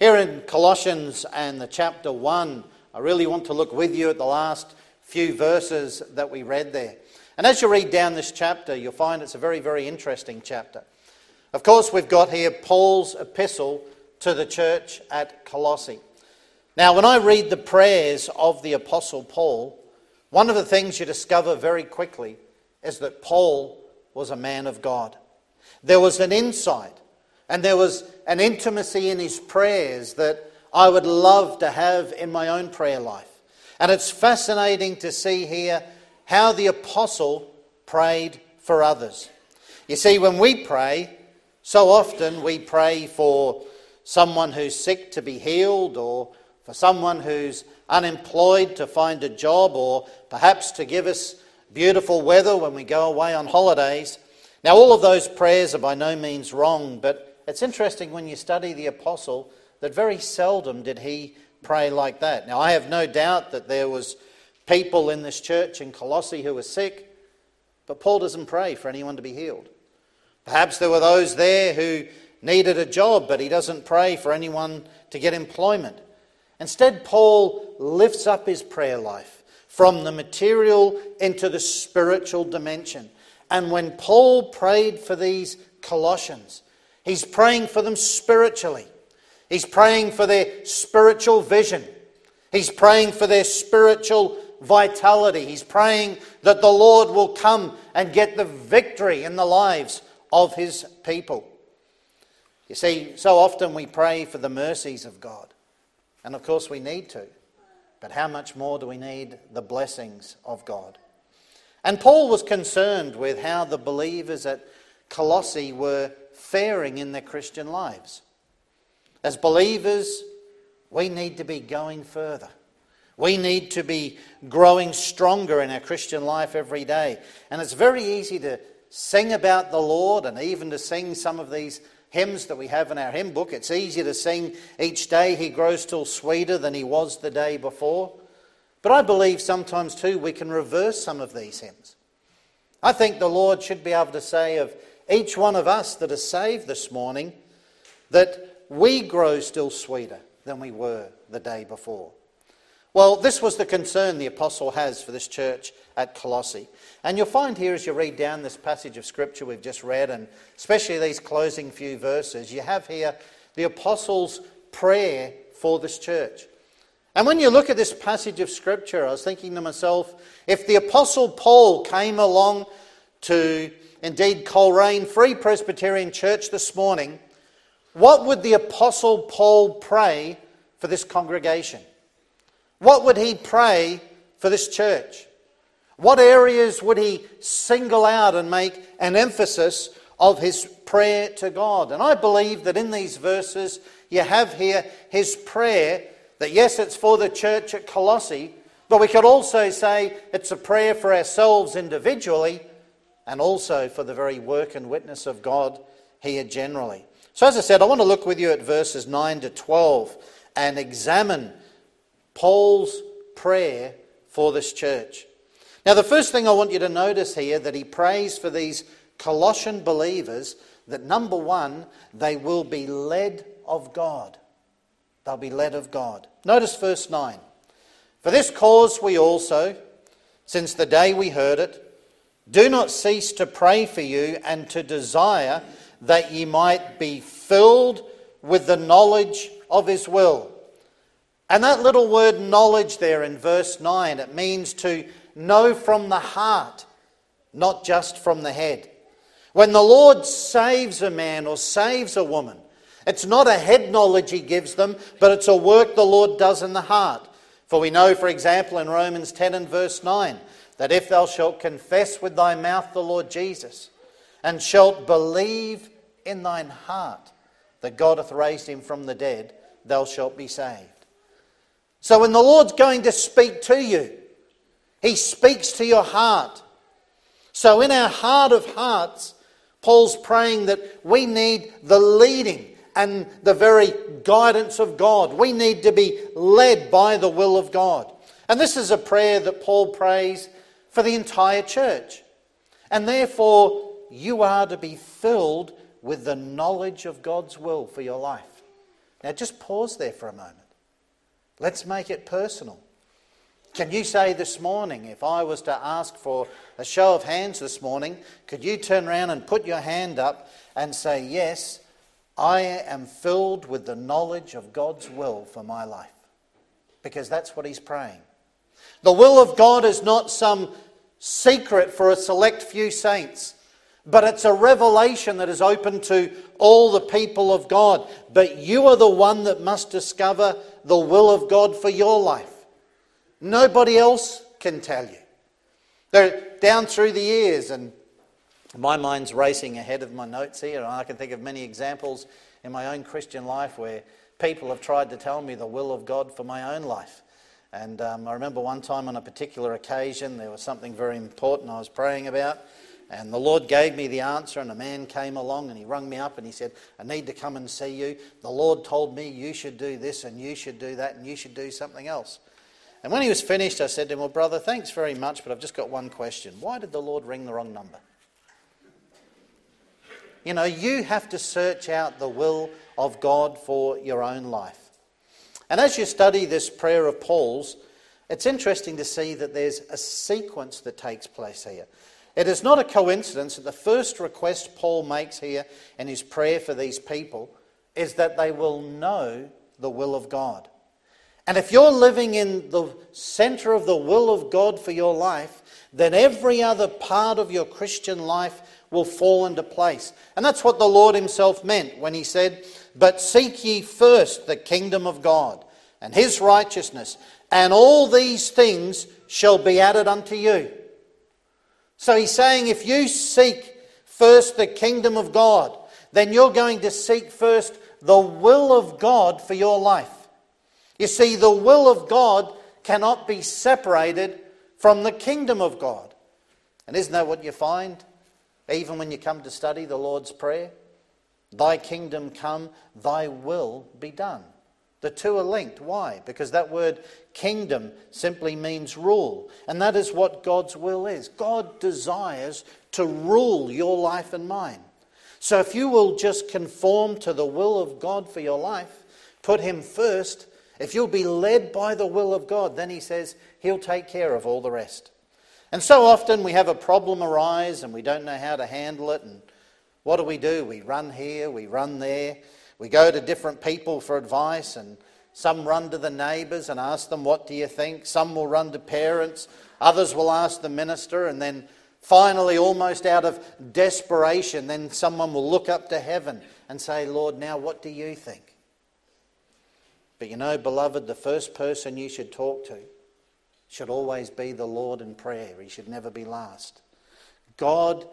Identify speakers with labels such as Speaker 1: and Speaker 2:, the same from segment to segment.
Speaker 1: Here in Colossians and the chapter 1, I really want to look with you at the last few verses that we read there. And as you read down this chapter, you'll find it's a very, very interesting chapter. Of course, we've got here Paul's epistle to the church at Colossae. Now, when I read the prayers of the Apostle Paul, one of the things you discover very quickly is that Paul was a man of God. There was an insight and there was an intimacy in his prayers that I would love to have in my own prayer life. And it's fascinating to see here how the apostle prayed for others. You see, when we pray, so often we pray for someone who's sick to be healed, or for someone who's unemployed to find a job, or perhaps to give us beautiful weather when we go away on holidays. Now, all of those prayers are by no means wrong, but it's interesting when you study the apostle that very seldom did he pray like that. Now, I have no doubt that there was people in this church in Colossae who were sick, but Paul doesn't pray for anyone to be healed. Perhaps there were those there who needed a job, but he doesn't pray for anyone to get employment. Instead, Paul lifts up his prayer life from the material into the spiritual dimension. And when Paul prayed for these Colossians, he's praying for them spiritually. He's praying for their spiritual vision. He's praying for their spiritual vitality. He's praying that the Lord will come and get the victory in the lives of his people. You see, so often we pray for the mercies of God. And of course, we need to. But how much more do we need the blessings of God? And Paul was concerned with how the believers at Colossae were faring in their Christian lives. As believers, we need to be going further. We need to be growing stronger in our Christian life every day. And it's very easy to sing about the Lord and even to sing some of these hymns that we have in our hymn book. It's easy to sing each day, He grows still sweeter than He was the day before. But I believe sometimes too we can reverse some of these hymns. I think the Lord should be able to say of each one of us that is saved this morning that we grow still sweeter than we were the day before. Well, this was the concern the apostle has for this church at Colossae. And you'll find here as you read down this passage of scripture we've just read, and especially these closing few verses, you have here the apostle's prayer for this church. And when you look at this passage of scripture, I was thinking to myself, if the apostle Paul came along to indeed Coleraine Free Presbyterian Church this morning, what would the apostle Paul pray for this congregation? What would he pray for this church? What areas would he single out and make an emphasis of his prayer to God? And I believe that in these verses you have here his prayer that, yes, it's for the church at Colossae, but we could also say it's a prayer for ourselves individually and also for the very work and witness of God here generally. So, as I said, I want to look with you at verses 9 to 12 and examine Paul's prayer for this church. Now, the first thing I want you to notice here that he prays for these Colossian believers that number one, they will be led of God. They'll be led of God. Notice verse 9. For this cause we also, since the day we heard it, do not cease to pray for you and to desire that ye might be filled with the knowledge of his will and that little word knowledge there in verse 9, it means to know from the heart, not just from the head. When the Lord saves a man or saves a woman, it's not a head knowledge he gives them, but it's a work the Lord does in the heart. For we know, for example, in Romans 10 and verse 9, that if thou shalt confess with thy mouth the Lord Jesus, and shalt believe in thine heart that God hath raised him from the dead, thou shalt be saved. So when the Lord's going to speak to you, He speaks to your heart. So in our heart of hearts, Paul's praying that we need the leading and the very guidance of God. We need to be led by the will of God. And this is a prayer that Paul prays for the entire church. And therefore, you are to be filled with the knowledge of God's will for your life. Now just pause there for a moment. Let's make it personal. Can you say this morning, if I was to ask for a show of hands this morning, could you turn around and put your hand up and say, Yes, I am filled with the knowledge of God's will for my life? Because that's what he's praying. The will of God is not some secret for a select few saints, but it's a revelation that is open to all the people of God. But you are the one that must discover the will of God for your life. Nobody else can tell you. They're down through the years, and my mind's racing ahead of my notes here, and I can think of many examples in my own Christian life where people have tried to tell me the will of God for my own life. And um, I remember one time on a particular occasion, there was something very important I was praying about. And the Lord gave me the answer, and a man came along and he rung me up and he said, I need to come and see you. The Lord told me you should do this and you should do that and you should do something else. And when he was finished, I said to him, Well, brother, thanks very much, but I've just got one question. Why did the Lord ring the wrong number? You know, you have to search out the will of God for your own life. And as you study this prayer of Paul's, it's interesting to see that there's a sequence that takes place here. It is not a coincidence that the first request Paul makes here in his prayer for these people is that they will know the will of God. And if you're living in the center of the will of God for your life, then every other part of your Christian life will fall into place. And that's what the Lord Himself meant when He said, But seek ye first the kingdom of God and His righteousness, and all these things shall be added unto you. So He's saying, if you seek first the kingdom of God, then you're going to seek first the will of God for your life. You see, the will of God cannot be separated from the kingdom of God. And isn't that what you find even when you come to study the Lord's Prayer? Thy kingdom come, thy will be done. The two are linked. Why? Because that word kingdom simply means rule. And that is what God's will is. God desires to rule your life and mine. So if you will just conform to the will of God for your life, put Him first, if you'll be led by the will of God, then he says he'll take care of all the rest. And so often we have a problem arise and we don't know how to handle it. And what do we do? We run here, we run there, we go to different people for advice. And some run to the neighbours and ask them, What do you think? Some will run to parents, others will ask the minister. And then finally, almost out of desperation, then someone will look up to heaven and say, Lord, now what do you think? But you know, beloved, the first person you should talk to should always be the Lord in prayer. He should never be last. God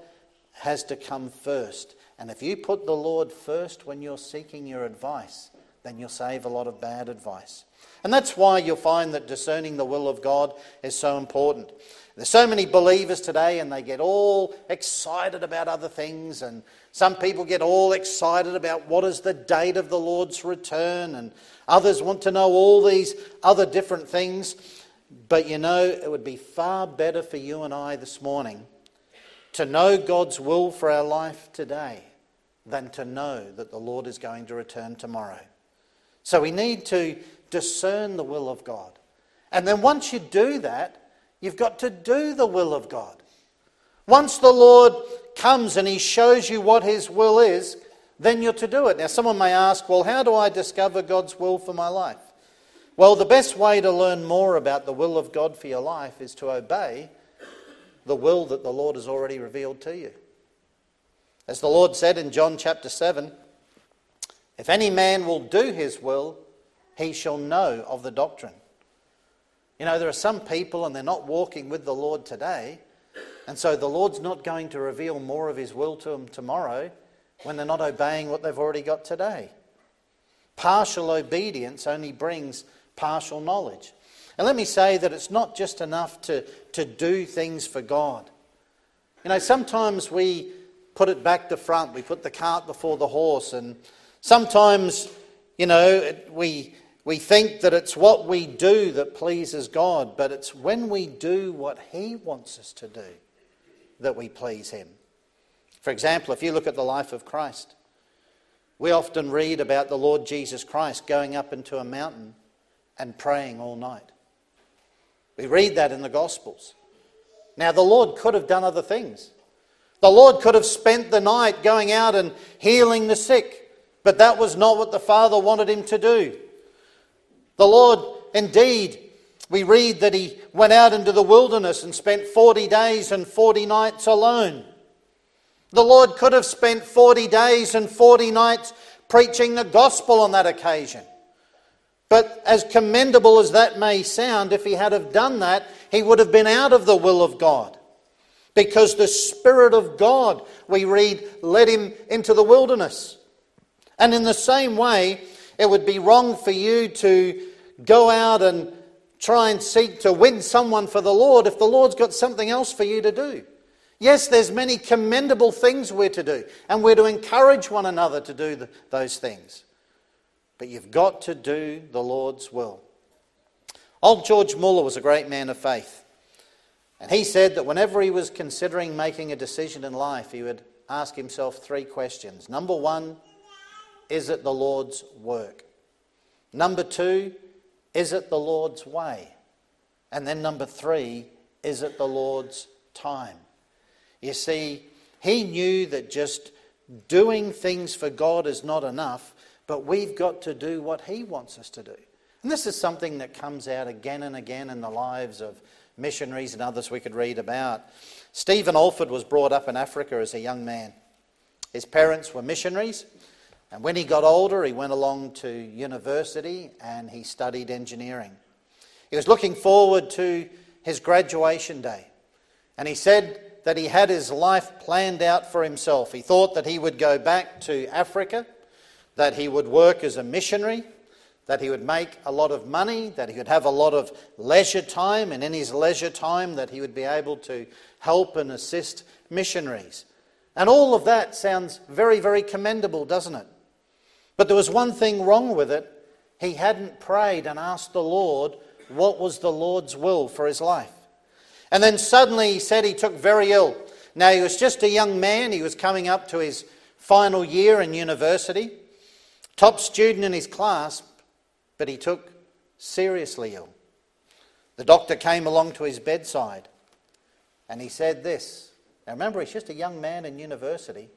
Speaker 1: has to come first. And if you put the Lord first when you're seeking your advice, then you'll save a lot of bad advice. And that's why you'll find that discerning the will of God is so important. There's so many believers today, and they get all excited about other things. And some people get all excited about what is the date of the Lord's return. And others want to know all these other different things. But you know, it would be far better for you and I this morning to know God's will for our life today than to know that the Lord is going to return tomorrow. So we need to discern the will of God. And then once you do that, You've got to do the will of God. Once the Lord comes and He shows you what His will is, then you're to do it. Now, someone may ask, well, how do I discover God's will for my life? Well, the best way to learn more about the will of God for your life is to obey the will that the Lord has already revealed to you. As the Lord said in John chapter 7, if any man will do his will, he shall know of the doctrine. You know, there are some people and they're not walking with the Lord today, and so the Lord's not going to reveal more of His will to them tomorrow when they're not obeying what they've already got today. Partial obedience only brings partial knowledge. And let me say that it's not just enough to, to do things for God. You know, sometimes we put it back to front, we put the cart before the horse, and sometimes, you know, we we think that it's what we do that pleases God, but it's when we do what He wants us to do that we please Him. For example, if you look at the life of Christ, We often read about the Lord Jesus Christ going up into a mountain and praying all night. We read that in the Gospels. Now, the Lord could have done other things. The Lord could have spent the night going out and healing the sick, but that was not what the Father wanted him to do. The Lord, indeed, we read that he went out into the wilderness and spent 40 days and 40 nights alone. The Lord could have spent 40 days and 40 nights preaching the gospel on that occasion. But as commendable as that may sound, if he had have done that, he would have been out of the will of God. Because the Spirit of God, we read, led him into the wilderness. And in the same way, it would be wrong for you to go out and try and seek to win someone for the Lord if the Lord's got something else for you to do. Yes, there's many commendable things we're to do, and we're to encourage one another to do the, those things. But you've got to do the Lord's will. Old George Muller was a great man of faith. And he said that whenever he was considering making a decision in life, he would ask himself three questions. Number one, is it the Lord's work? Number two, is it the Lord's way? And then number three, is it the Lord's time? You see, he knew that just doing things for God is not enough, but we've got to do what he wants us to do. And this is something that comes out again and again in the lives of missionaries and others we could read about. Stephen Olford was brought up in Africa as a young man. His parents were missionaries, and when he got older, he went along to university and he studied engineering. He was looking forward to his graduation day, and he said that he had his life planned out for himself. He thought that he would go back to Africa, that he would work as a missionary that he would make a lot of money, that he would have a lot of leisure time, and in his leisure time, that he would be able to help and assist missionaries. And all of that sounds very, very commendable, doesn't it? But there was one thing wrong with it. He hadn't prayed and asked the Lord what was the Lord's will for his life. And then suddenly he said he took very ill. Now, he was just a young man, he was coming up to his final year in university, top student in his class, but he took seriously ill. The doctor came along to his bedside and he said this. Now remember, he's just a young man in university.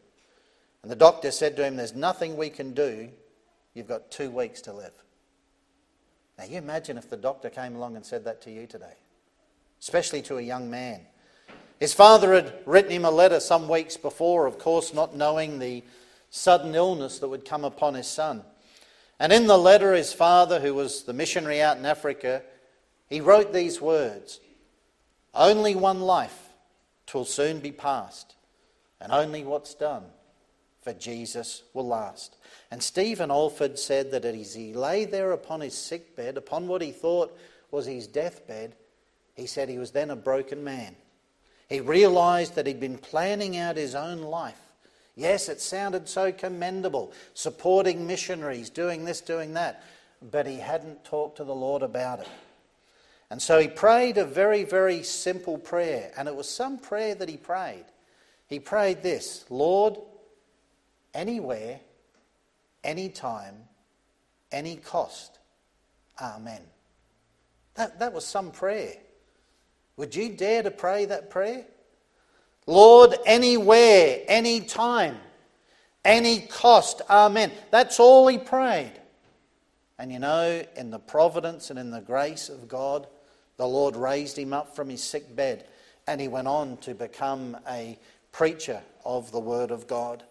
Speaker 1: And the doctor said to him, There's nothing we can do. You've got two weeks to live. Now you imagine if the doctor came along and said that to you today, especially to a young man. His father had written him a letter some weeks before, of course, not knowing the sudden illness that would come upon his son. And in the letter, his father, who was the missionary out in Africa, he wrote these words Only one life twill soon be past, and only what's done for Jesus will last. And Stephen Olford said that as he lay there upon his sick bed, upon what he thought was his deathbed, he said he was then a broken man. He realized that he'd been planning out his own life Yes, it sounded so commendable, supporting missionaries, doing this, doing that, but he hadn't talked to the Lord about it. And so he prayed a very, very simple prayer, and it was some prayer that he prayed. He prayed this Lord, anywhere, anytime, any cost. Amen. That, that was some prayer. Would you dare to pray that prayer? Lord, anywhere, any time, any cost, amen. That's all he prayed. And you know, in the providence and in the grace of God, the Lord raised him up from his sick bed and he went on to become a preacher of the Word of God.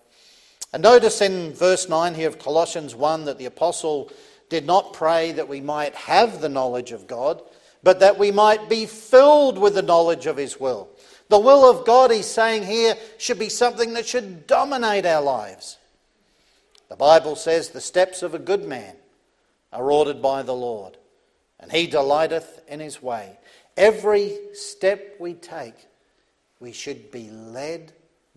Speaker 1: And notice in verse 9 here of Colossians 1 that the apostle did not pray that we might have the knowledge of God, but that we might be filled with the knowledge of his will. The will of God, he's saying here, should be something that should dominate our lives. The Bible says, The steps of a good man are ordered by the Lord, and he delighteth in his way. Every step we take, we should be led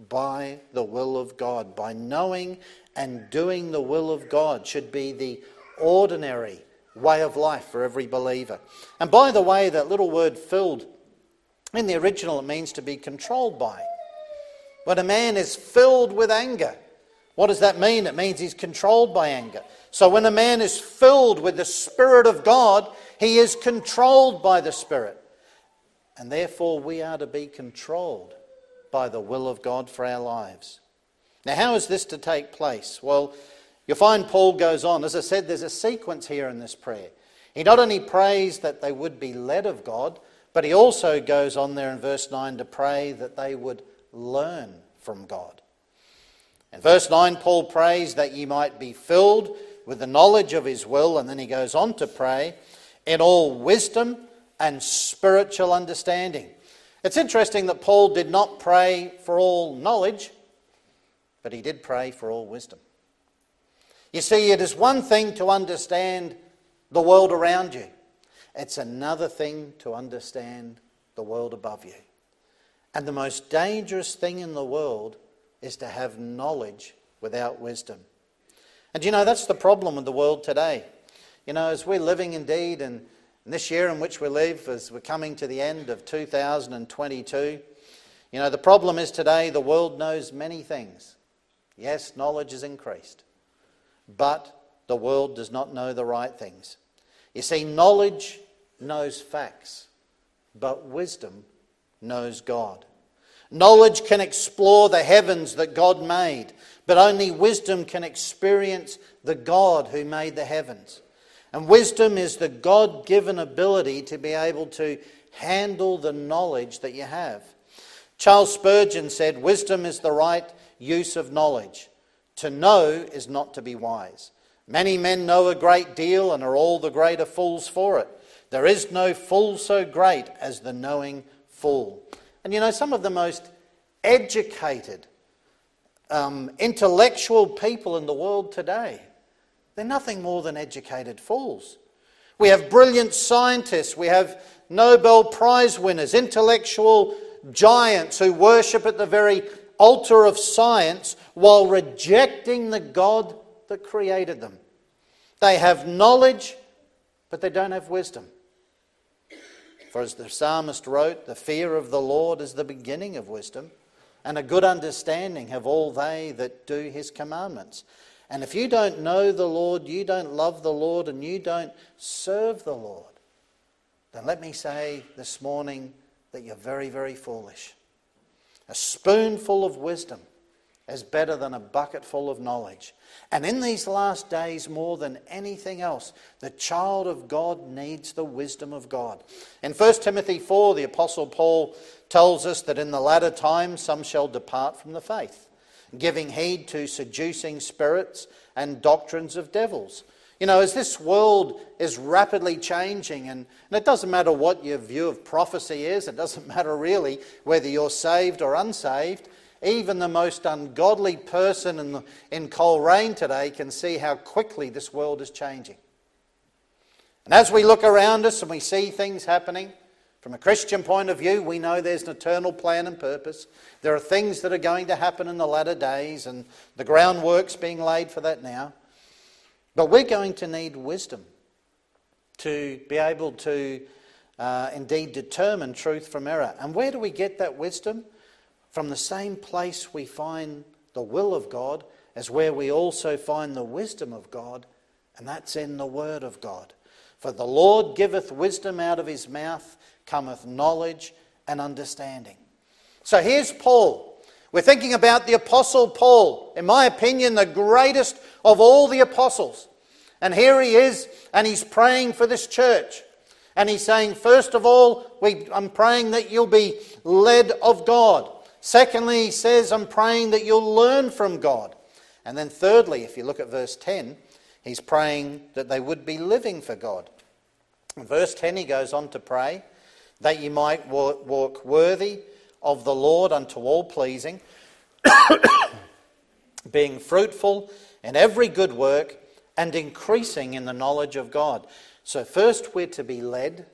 Speaker 1: by the will of God, by knowing and doing the will of God, should be the ordinary way of life for every believer. And by the way, that little word filled in the original, it means to be controlled by. When a man is filled with anger, What does that mean? It means he's controlled by anger. So when a man is filled with the Spirit of God, he is controlled by the Spirit. And therefore, we are to be controlled by the will of God for our lives. Now, how is this to take place? Well, you'll find Paul goes on. As I said, there's a sequence here in this prayer. He not only prays that they would be led of God, but he also goes on there in verse 9 to pray that they would learn from God. In verse 9, Paul prays that ye might be filled with the knowledge of his will, and then he goes on to pray in all wisdom and spiritual understanding. It's interesting that Paul did not pray for all knowledge, but he did pray for all wisdom. You see, it is one thing to understand the world around you, it's another thing to understand the world above you. And the most dangerous thing in the world is to have knowledge without wisdom. And you know, that's the problem with the world today. You know, as we're living indeed in this year in which we live, as we're coming to the end of 2022, you know, the problem is today the world knows many things. Yes, knowledge is increased, but the world does not know the right things. You see, knowledge knows facts, but wisdom knows God. Knowledge can explore the heavens that God made, but only wisdom can experience the God who made the heavens. And wisdom is the God given ability to be able to handle the knowledge that you have. Charles Spurgeon said, Wisdom is the right use of knowledge. To know is not to be wise. Many men know a great deal and are all the greater fools for it. There is no fool so great as the knowing fool. And you know, some of the most educated, um, intellectual people in the world today, they're nothing more than educated fools. We have brilliant scientists, we have Nobel Prize winners, intellectual giants who worship at the very altar of science while rejecting the God that created them. They have knowledge, but they don't have wisdom. For as the psalmist wrote, the fear of the Lord is the beginning of wisdom, and a good understanding have all they that do his commandments. And if you don't know the Lord, you don't love the Lord, and you don't serve the Lord, then let me say this morning that you're very, very foolish. A spoonful of wisdom is better than a bucket full of knowledge. And in these last days, more than anything else, the child of God needs the wisdom of God. In 1 Timothy 4, the Apostle Paul tells us that in the latter times some shall depart from the faith, giving heed to seducing spirits and doctrines of devils. You know, as this world is rapidly changing, and, and it doesn't matter what your view of prophecy is, it doesn't matter really whether you're saved or unsaved, even the most ungodly person in, the, in Coleraine today can see how quickly this world is changing. And as we look around us and we see things happening, from a Christian point of view, we know there's an eternal plan and purpose. There are things that are going to happen in the latter days, and the groundwork's being laid for that now. But we're going to need wisdom to be able to uh, indeed determine truth from error. And where do we get that wisdom? From the same place we find the will of God as where we also find the wisdom of God, and that's in the Word of God. For the Lord giveth wisdom out of his mouth, cometh knowledge and understanding. So here's Paul. We're thinking about the Apostle Paul, in my opinion, the greatest of all the apostles. And here he is, and he's praying for this church. And he's saying, first of all, we, I'm praying that you'll be led of God. Secondly, he says, I'm praying that you'll learn from God. And then, thirdly, if you look at verse 10, he's praying that they would be living for God. In verse 10, he goes on to pray that you might walk worthy of the Lord unto all pleasing, being fruitful in every good work and increasing in the knowledge of God. So, first we're to be led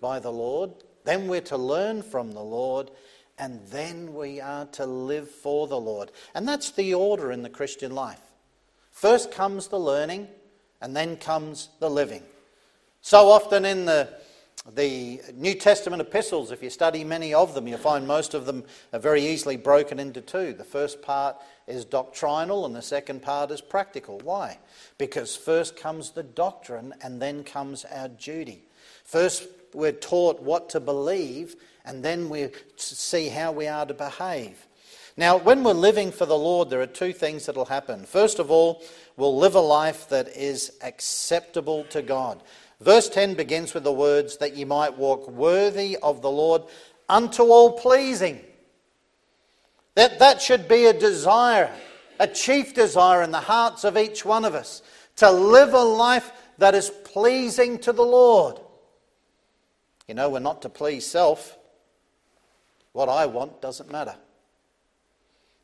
Speaker 1: by the Lord, then we're to learn from the Lord, and then we are to live for the Lord. And that's the order in the Christian life. First comes the learning, and then comes the living. So often in the the New Testament epistles, if you study many of them, you'll find most of them are very easily broken into two. The first part is doctrinal and the second part is practical. Why? Because first comes the doctrine and then comes our duty. First, we're taught what to believe and then we see how we are to behave. Now, when we're living for the Lord, there are two things that will happen. First of all, we'll live a life that is acceptable to God. Verse 10 begins with the words that ye might walk worthy of the Lord unto all pleasing. That, that should be a desire, a chief desire in the hearts of each one of us to live a life that is pleasing to the Lord. You know, we're not to please self. What I want doesn't matter.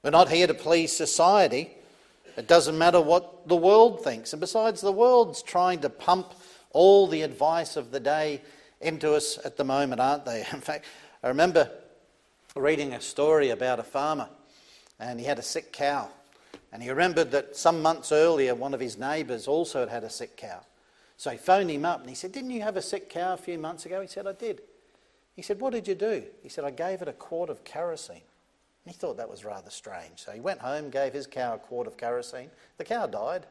Speaker 1: We're not here to please society. It doesn't matter what the world thinks. And besides, the world's trying to pump all the advice of the day into us at the moment, aren't they? In fact, I remember reading a story about a farmer and he had a sick cow. And he remembered that some months earlier, one of his neighbours also had had a sick cow. So he phoned him up and he said, Didn't you have a sick cow a few months ago? He said, I did. He said, What did you do? He said, I gave it a quart of kerosene. And he thought that was rather strange. So he went home, gave his cow a quart of kerosene. The cow died.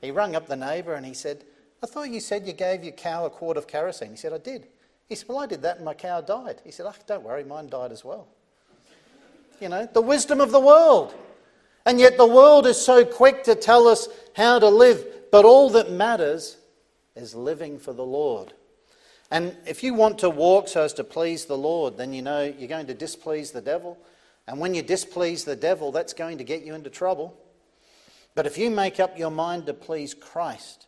Speaker 1: He rung up the neighbour and he said, I thought you said you gave your cow a quart of kerosene. He said, I did. He said, Well, I did that and my cow died. He said, oh, Don't worry, mine died as well. You know, the wisdom of the world. And yet the world is so quick to tell us how to live, but all that matters is living for the Lord. And if you want to walk so as to please the Lord, then you know you're going to displease the devil. And when you displease the devil, that's going to get you into trouble. But if you make up your mind to please Christ,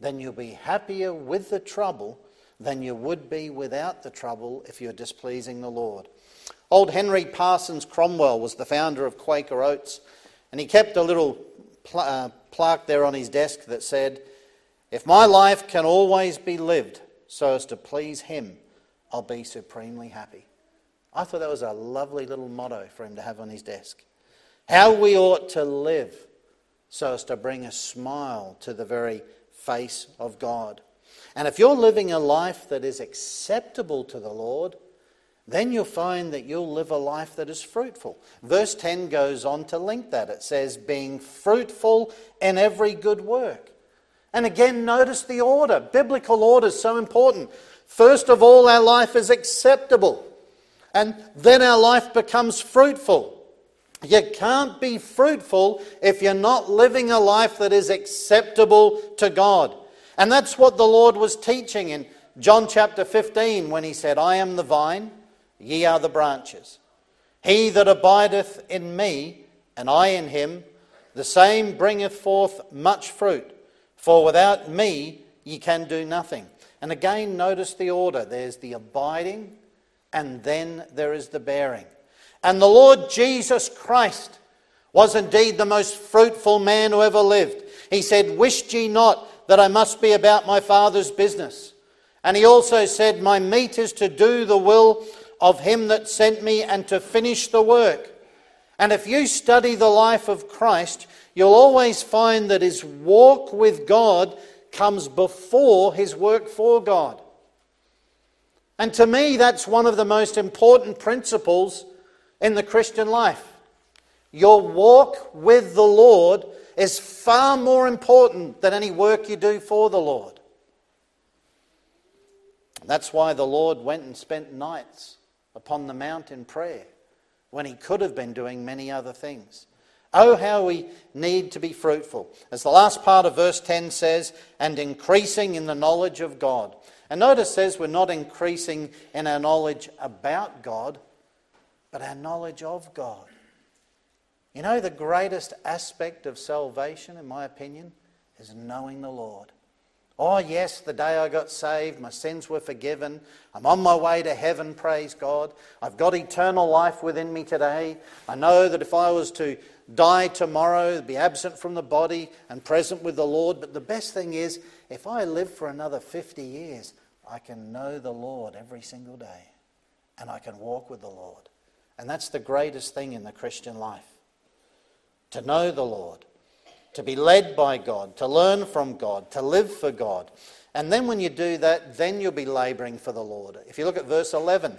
Speaker 1: then you'll be happier with the trouble than you would be without the trouble if you're displeasing the Lord. Old Henry Parsons Crowell was the founder of Quaker Oats, and he kept a little pl- uh, plaque there on his desk that said, If my life can always be lived so as to please Him, I'll be supremely happy. I thought that was a lovely little motto for him to have on his desk. How we ought to live so as to bring a smile to the very face of God. And if you're living a life that is acceptable to the Lord, then you'll find that you'll live a life that is fruitful. Verse 10 goes on to link that. It says, being fruitful in every good work. And again, notice the order. Biblical order is so important. First of all, our life is acceptable, and then our life becomes fruitful. You can't be fruitful if you're not living a life that is acceptable to God. And that's what the Lord was teaching in John chapter 15 when he said, I am the vine, ye are the branches. He that abideth in me, and I in him, the same bringeth forth much fruit. For without me ye can do nothing. And again, notice the order there's the abiding, and then there is the bearing. And the Lord Jesus Christ was indeed the most fruitful man who ever lived. He said, Wished ye not that I must be about my Father's business? And he also said, My meat is to do the will of him that sent me and to finish the work. And if you study the life of Christ, you'll always find that his walk with God comes before his work for God. And to me, that's one of the most important principles in the Christian life. Your walk with the Lord is far more important than any work you do for the Lord. That's why the Lord went and spent nights upon the mount in prayer when he could have been doing many other things. Oh, how we need to be fruitful. As the last part of verse 10 says, and increasing in the knowledge of God. And notice says we're not increasing in our knowledge about God, but our knowledge of God. You know, the greatest aspect of salvation, in my opinion, is knowing the Lord. Oh, yes, the day I got saved, my sins were forgiven. I'm on my way to heaven, praise God. I've got eternal life within me today. I know that if I was to die tomorrow, be absent from the body and present with the Lord. But the best thing is, if I live for another 50 years, I can know the Lord every single day and I can walk with the Lord. And that's the greatest thing in the Christian life to know the Lord, to be led by God, to learn from God, to live for God. And then when you do that, then you'll be laboring for the Lord. If you look at verse 11,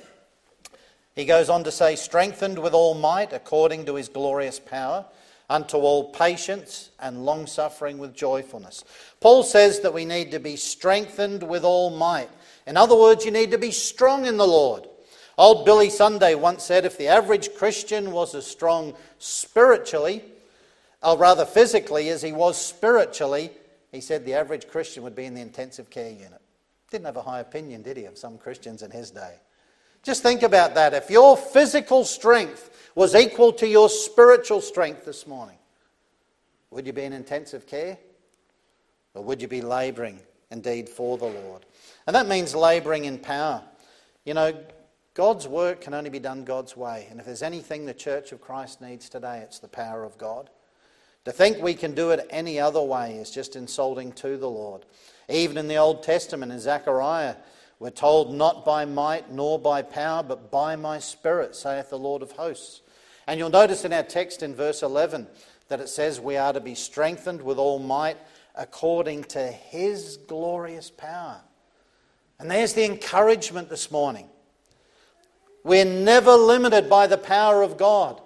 Speaker 1: he goes on to say, strengthened with all might according to his glorious power, unto all patience and long suffering with joyfulness. Paul says that we need to be strengthened with all might. In other words, you need to be strong in the Lord. Old Billy Sunday once said if the average Christian was as strong spiritually, or rather physically, as he was spiritually, he said the average Christian would be in the intensive care unit. Didn't have a high opinion, did he, of some Christians in his day? Just think about that. If your physical strength was equal to your spiritual strength this morning, would you be in intensive care? Or would you be labouring indeed for the Lord? And that means labouring in power. You know, God's work can only be done God's way. And if there's anything the Church of Christ needs today, it's the power of God. To think we can do it any other way is just insulting to the Lord. Even in the Old Testament, in Zechariah, we're told, Not by might nor by power, but by my Spirit, saith the Lord of hosts. And you'll notice in our text in verse 11 that it says we are to be strengthened with all might according to his glorious power. And there's the encouragement this morning. We're never limited by the power of God.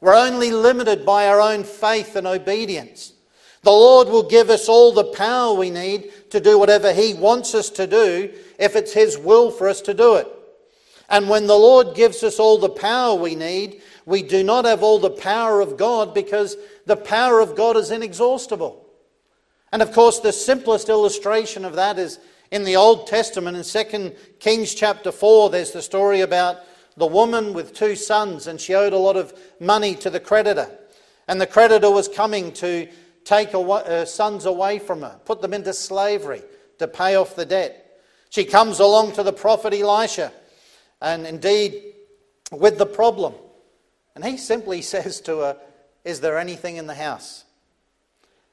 Speaker 1: We're only limited by our own faith and obedience. The Lord will give us all the power we need to do whatever He wants us to do if it's His will for us to do it. And when the Lord gives us all the power we need, we do not have all the power of God because the power of God is inexhaustible. And of course, the simplest illustration of that is in the Old Testament, in 2 Kings chapter 4, there's the story about the woman with two sons, and she owed a lot of money to the creditor. And the creditor was coming to take her uh, sons away from her, put them into slavery to pay off the debt. She comes along to the prophet Elisha, and indeed with the problem. And he simply says to her, Is there anything in the house?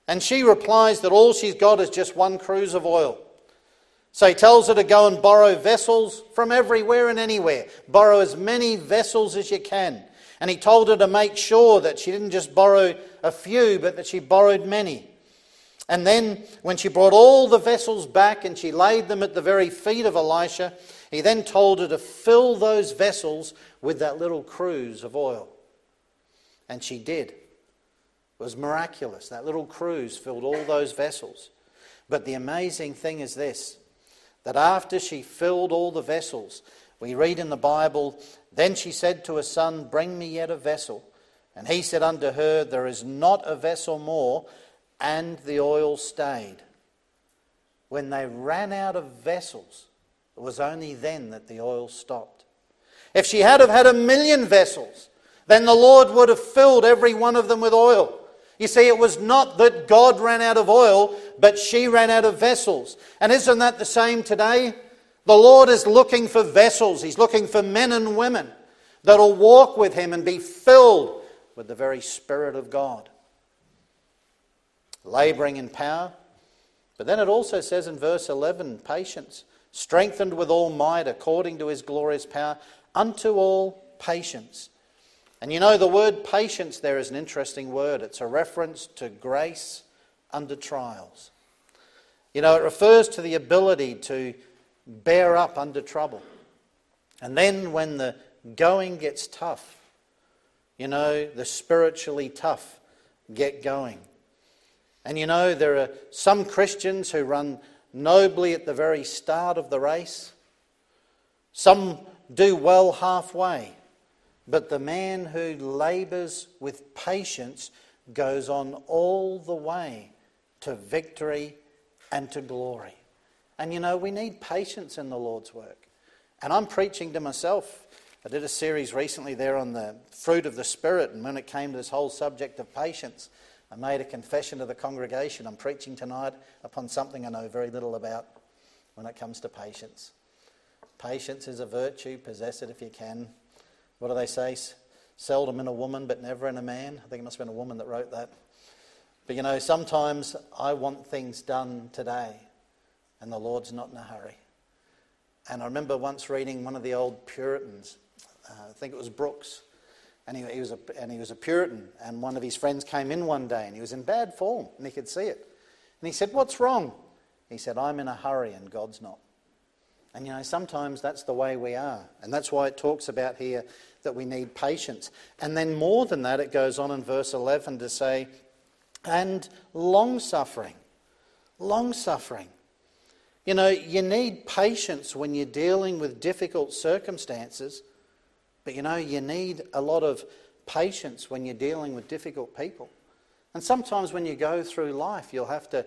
Speaker 1: And she replies that all she's got is just one cruse of oil. So he tells her to go and borrow vessels from everywhere and anywhere. Borrow as many vessels as you can. And he told her to make sure that she didn't just borrow a few, but that she borrowed many. And then, when she brought all the vessels back and she laid them at the very feet of Elisha, he then told her to fill those vessels with that little cruse of oil. And she did. It was miraculous. That little cruse filled all those vessels. But the amazing thing is this that after she filled all the vessels, we read in the Bible, then she said to her son, Bring me yet a vessel. And he said unto her, There is not a vessel more, and the oil stayed. When they ran out of vessels, it was only then that the oil stopped. If she had have had a million vessels, then the Lord would have filled every one of them with oil. You see, it was not that God ran out of oil, but she ran out of vessels. And isn't that the same today? The Lord is looking for vessels. He's looking for men and women that'll walk with Him and be filled with the very Spirit of God. Laboring in power. But then it also says in verse 11 patience, strengthened with all might according to His glorious power, unto all patience and you know, the word patience there is an interesting word. It's a reference to grace under trials. You know, it refers to the ability to bear up under trouble. And then when the going gets tough, you know, the spiritually tough get going. And you know, there are some Christians who run nobly at the very start of the race, some do well halfway. But the man who labours with patience goes on all the way to victory and to glory. And you know, we need patience in the Lord's work. And I'm preaching to myself. I did a series recently there on the fruit of the Spirit, and when it came to this whole subject of patience, I made a confession to the congregation. I'm preaching tonight upon something I know very little about when it comes to patience. Patience is a virtue, possess it if you can. What do they say? Seldom in a woman, but never in a man. I think it must have been a woman that wrote that. But you know, sometimes I want things done today, and the Lord's not in a hurry. And I remember once reading one of the old Puritans, Uh, I think it was Brooks, and he, he, was a, and he was a Puritan. And one of his friends came in one day, and he was in bad form, and he could see it. And he said, What's wrong? He said, I'm in a hurry and God's not. And you know, sometimes that's the way we are. And that's why it talks about here that we need patience. And then more than that, it goes on in verse 11 to say, and long suffering. Long suffering. You know, you need patience when you're dealing with difficult circumstances, but you know, you need a lot of patience when you're dealing with difficult people. And sometimes when you go through life, you'll have to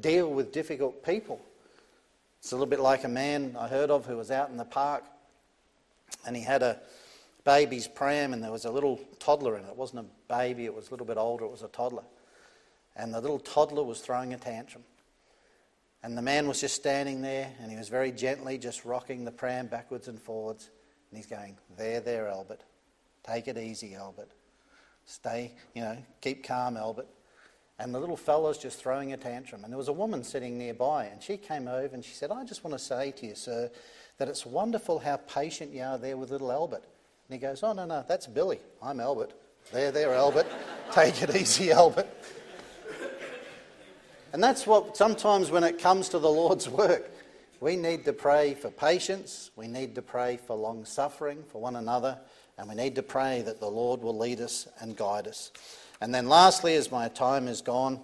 Speaker 1: deal with difficult people. It's a little bit like a man I heard of who was out in the park and he had a baby's pram and there was a little toddler in it. It wasn't a baby, it was a little bit older, it was a toddler. And the little toddler was throwing a tantrum. And the man was just standing there and he was very gently just rocking the pram backwards and forwards. And he's going, There, there, Albert. Take it easy, Albert. Stay, you know, keep calm, Albert. And the little fellow's just throwing a tantrum. And there was a woman sitting nearby, and she came over and she said, I just want to say to you, sir, that it's wonderful how patient you are there with little Albert. And he goes, Oh, no, no, that's Billy. I'm Albert. There, there, Albert. Take it easy, Albert. And that's what sometimes when it comes to the Lord's work, we need to pray for patience, we need to pray for long suffering for one another, and we need to pray that the Lord will lead us and guide us. And then, lastly, as my time is gone,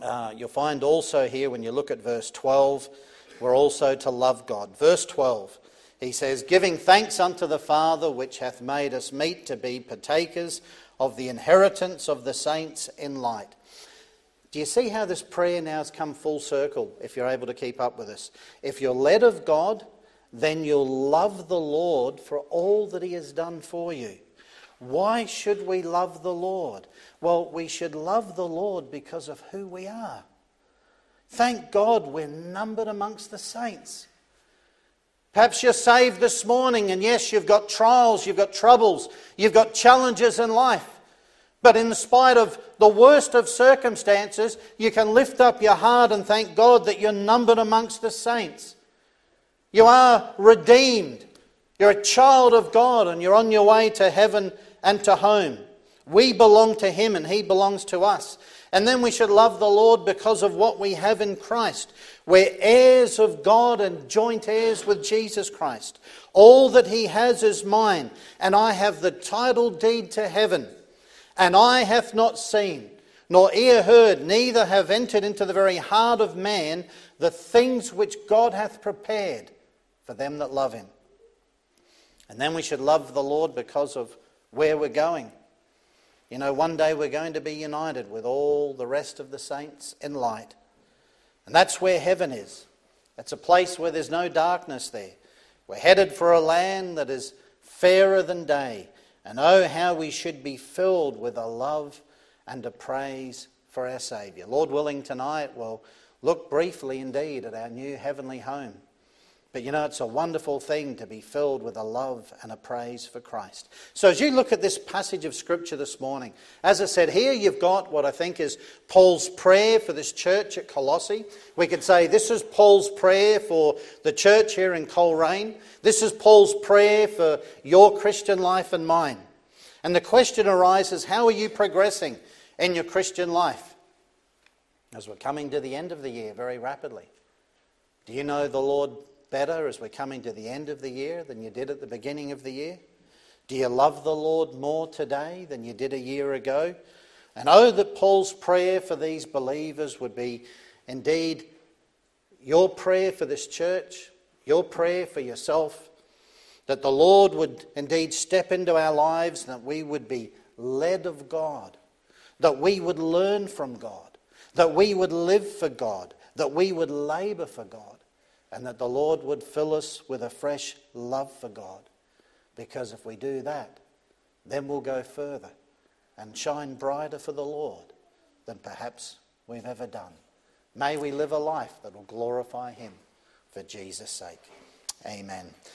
Speaker 1: uh, you'll find also here when you look at verse 12, we're also to love God. Verse 12, he says, Giving thanks unto the Father which hath made us meet to be partakers of the inheritance of the saints in light. Do you see how this prayer now has come full circle if you're able to keep up with us? If you're led of God, then you'll love the Lord for all that He has done for you. Why should we love the Lord? Well, we should love the Lord because of who we are. Thank God we're numbered amongst the saints. Perhaps you're saved this morning, and yes, you've got trials, you've got troubles, you've got challenges in life. But in spite of the worst of circumstances, you can lift up your heart and thank God that you're numbered amongst the saints. You are redeemed. You're a child of God and you're on your way to heaven and to home. We belong to Him and He belongs to us. And then we should love the Lord because of what we have in Christ. We're heirs of God and joint heirs with Jesus Christ. All that He has is mine, and I have the title deed to heaven. And eye hath not seen, nor ear heard, neither have entered into the very heart of man the things which God hath prepared for them that love him. And then we should love the Lord because of where we're going. You know, one day we're going to be united with all the rest of the saints in light. And that's where heaven is. It's a place where there's no darkness there. We're headed for a land that is fairer than day, and oh, how we should be filled with a love and a praise for our Saviour. Lord willing, tonight we'll look briefly indeed at our new heavenly home. But you know, it's a wonderful thing to be filled with a love and a praise for Christ. So, as you look at this passage of Scripture this morning, as I said, here you've got what I think is Paul's prayer for this church at Colossae. We could say this is Paul's prayer for the church here in Coleraine. This is Paul's prayer for your Christian life and mine. And the question arises how are you progressing in your Christian life? As we're coming to the end of the year very rapidly. Do you know the Lord better as we're coming to the end of the year than you did at the beginning of the year? Do you love the Lord more today than you did a year ago? And oh, that Paul's prayer for these believers would be indeed your prayer for this church, your prayer for yourself, that the Lord would indeed step into our lives, that we would be led of God, that we would learn from God, that we would live for God, that we would labour for God and that the Lord would fill us with a fresh love for God. Because if we do that, then we'll go further and shine brighter for the Lord than perhaps we've ever done. May we live a life that will glorify Him for Jesus' sake. Amen.